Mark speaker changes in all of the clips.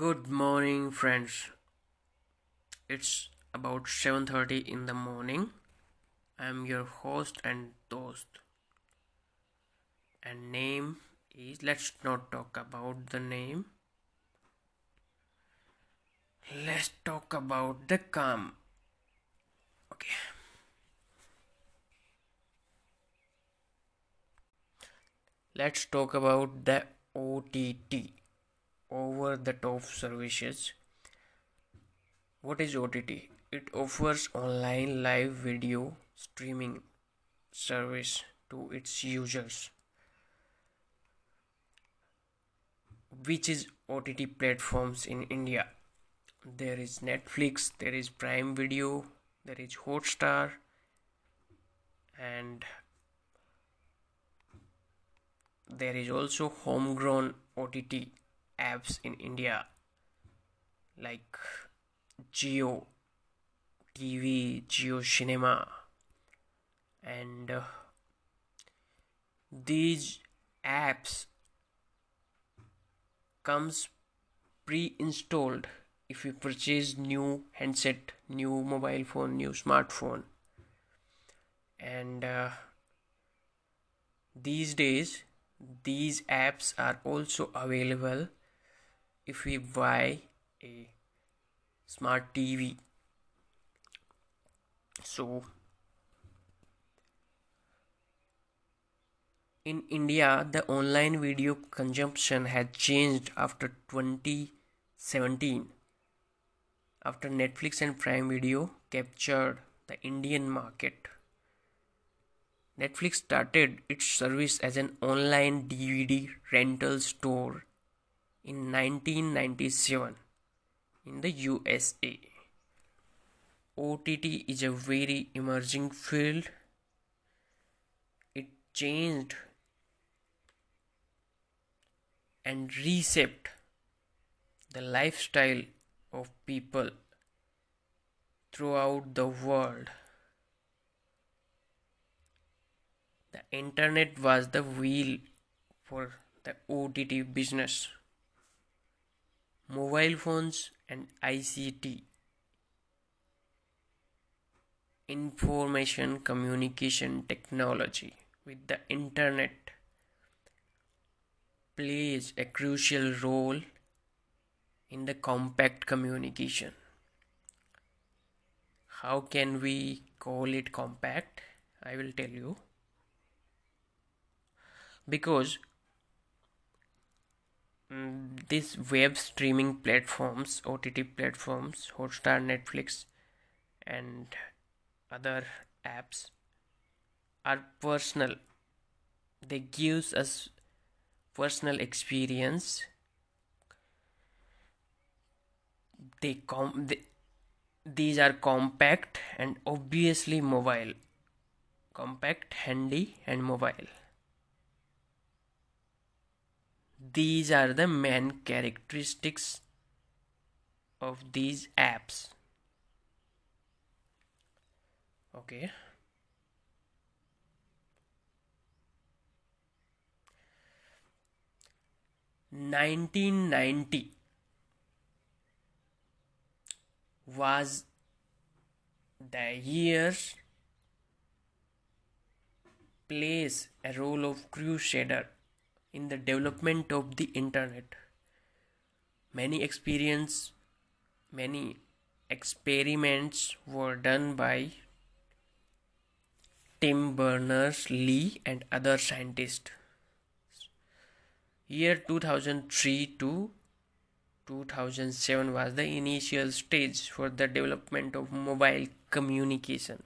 Speaker 1: Good morning friends. It's about 7:30 in the morning. I'm your host and toast. And name is let's not talk about the name. Let's talk about the calm. Okay. Let's talk about the OTT over the top services. What is OTT? It offers online live video streaming service to its users. Which is OTT platforms in India? There is Netflix, there is Prime Video, there is Hotstar, and there is also homegrown OTT apps in India like Jio TV, Jio Cinema, and uh, these apps comes pre-installed if you purchase new handset, new mobile phone, new smartphone, and uh, these days these apps are also available if we buy a smart TV so in India the online video consumption had changed after 2017 after Netflix and Prime Video captured the Indian market. Netflix started its service as an online DVD rental store in 1997 in the USA. OTT is a very emerging field. It changed and reshaped the lifestyle of people throughout the world. The internet was the wheel for the OTT business mobile phones and ICT information communication technology. With the internet plays a crucial role in the compact communication. How can we call it compact? I will tell you. Because Mm, these web streaming platforms ott platforms hotstar netflix and other apps are personal. They gives us personal experience. They com they, these are compact and obviously mobile. Compact handy and mobile these are the main characteristics of these apps. Okay. Nineteen ninety was the year plays a role of crew crusader in the development of the internet many experience many experiments were done by Tim Berners-Lee and other scientists. Year 2003 to 2007 was the initial stage for the development of mobile communication.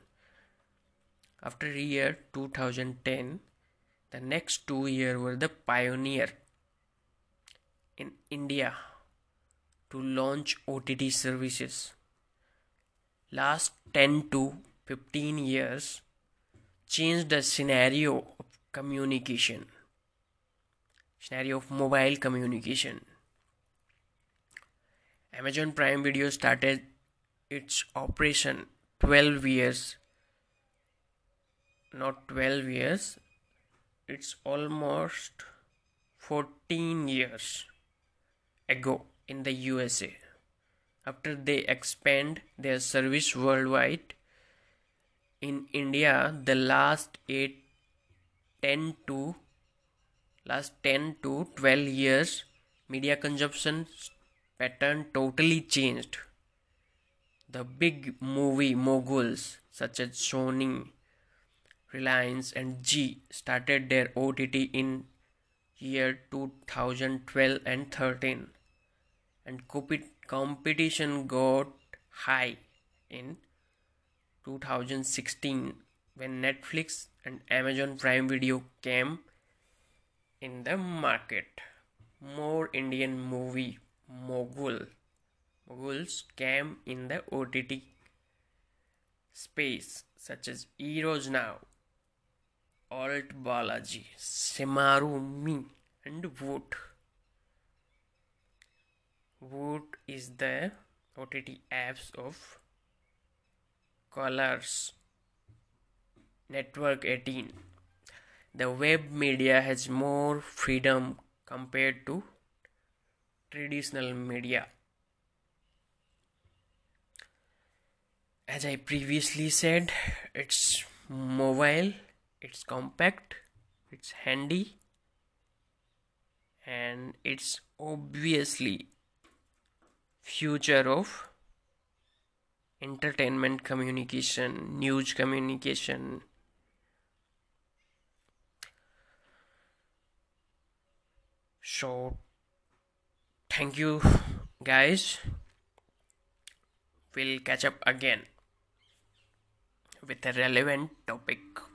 Speaker 1: After year 2010, the next two years were the pioneer in India to launch OTT services. Last 10 to 15 years changed the scenario of communication, scenario of mobile communication. Amazon Prime Video started its operation 12 years, not 12 years, it's almost 14 years ago in the USA. After they expand their service worldwide, in India, the last 8 10 to last 10 to 12 years media consumption pattern totally changed the big movie moguls such as sony reliance and Zee started their ott in year 2012 and 13 and competition got high in 2016 when netflix and amazon prime video came in the market. More indian movie mogul moguls came in the ott space such as Eros Now, Alt Balaji, Shemaroo Me, and Voot. Voot is the OTT apps of Colors Network 18. The web media has more freedom compared to traditional media. As I previously said, it's mobile, it's compact, it's handy, and it's obviously future of entertainment communication, news communication. So, thank you guys. We'll catch up again with a relevant topic.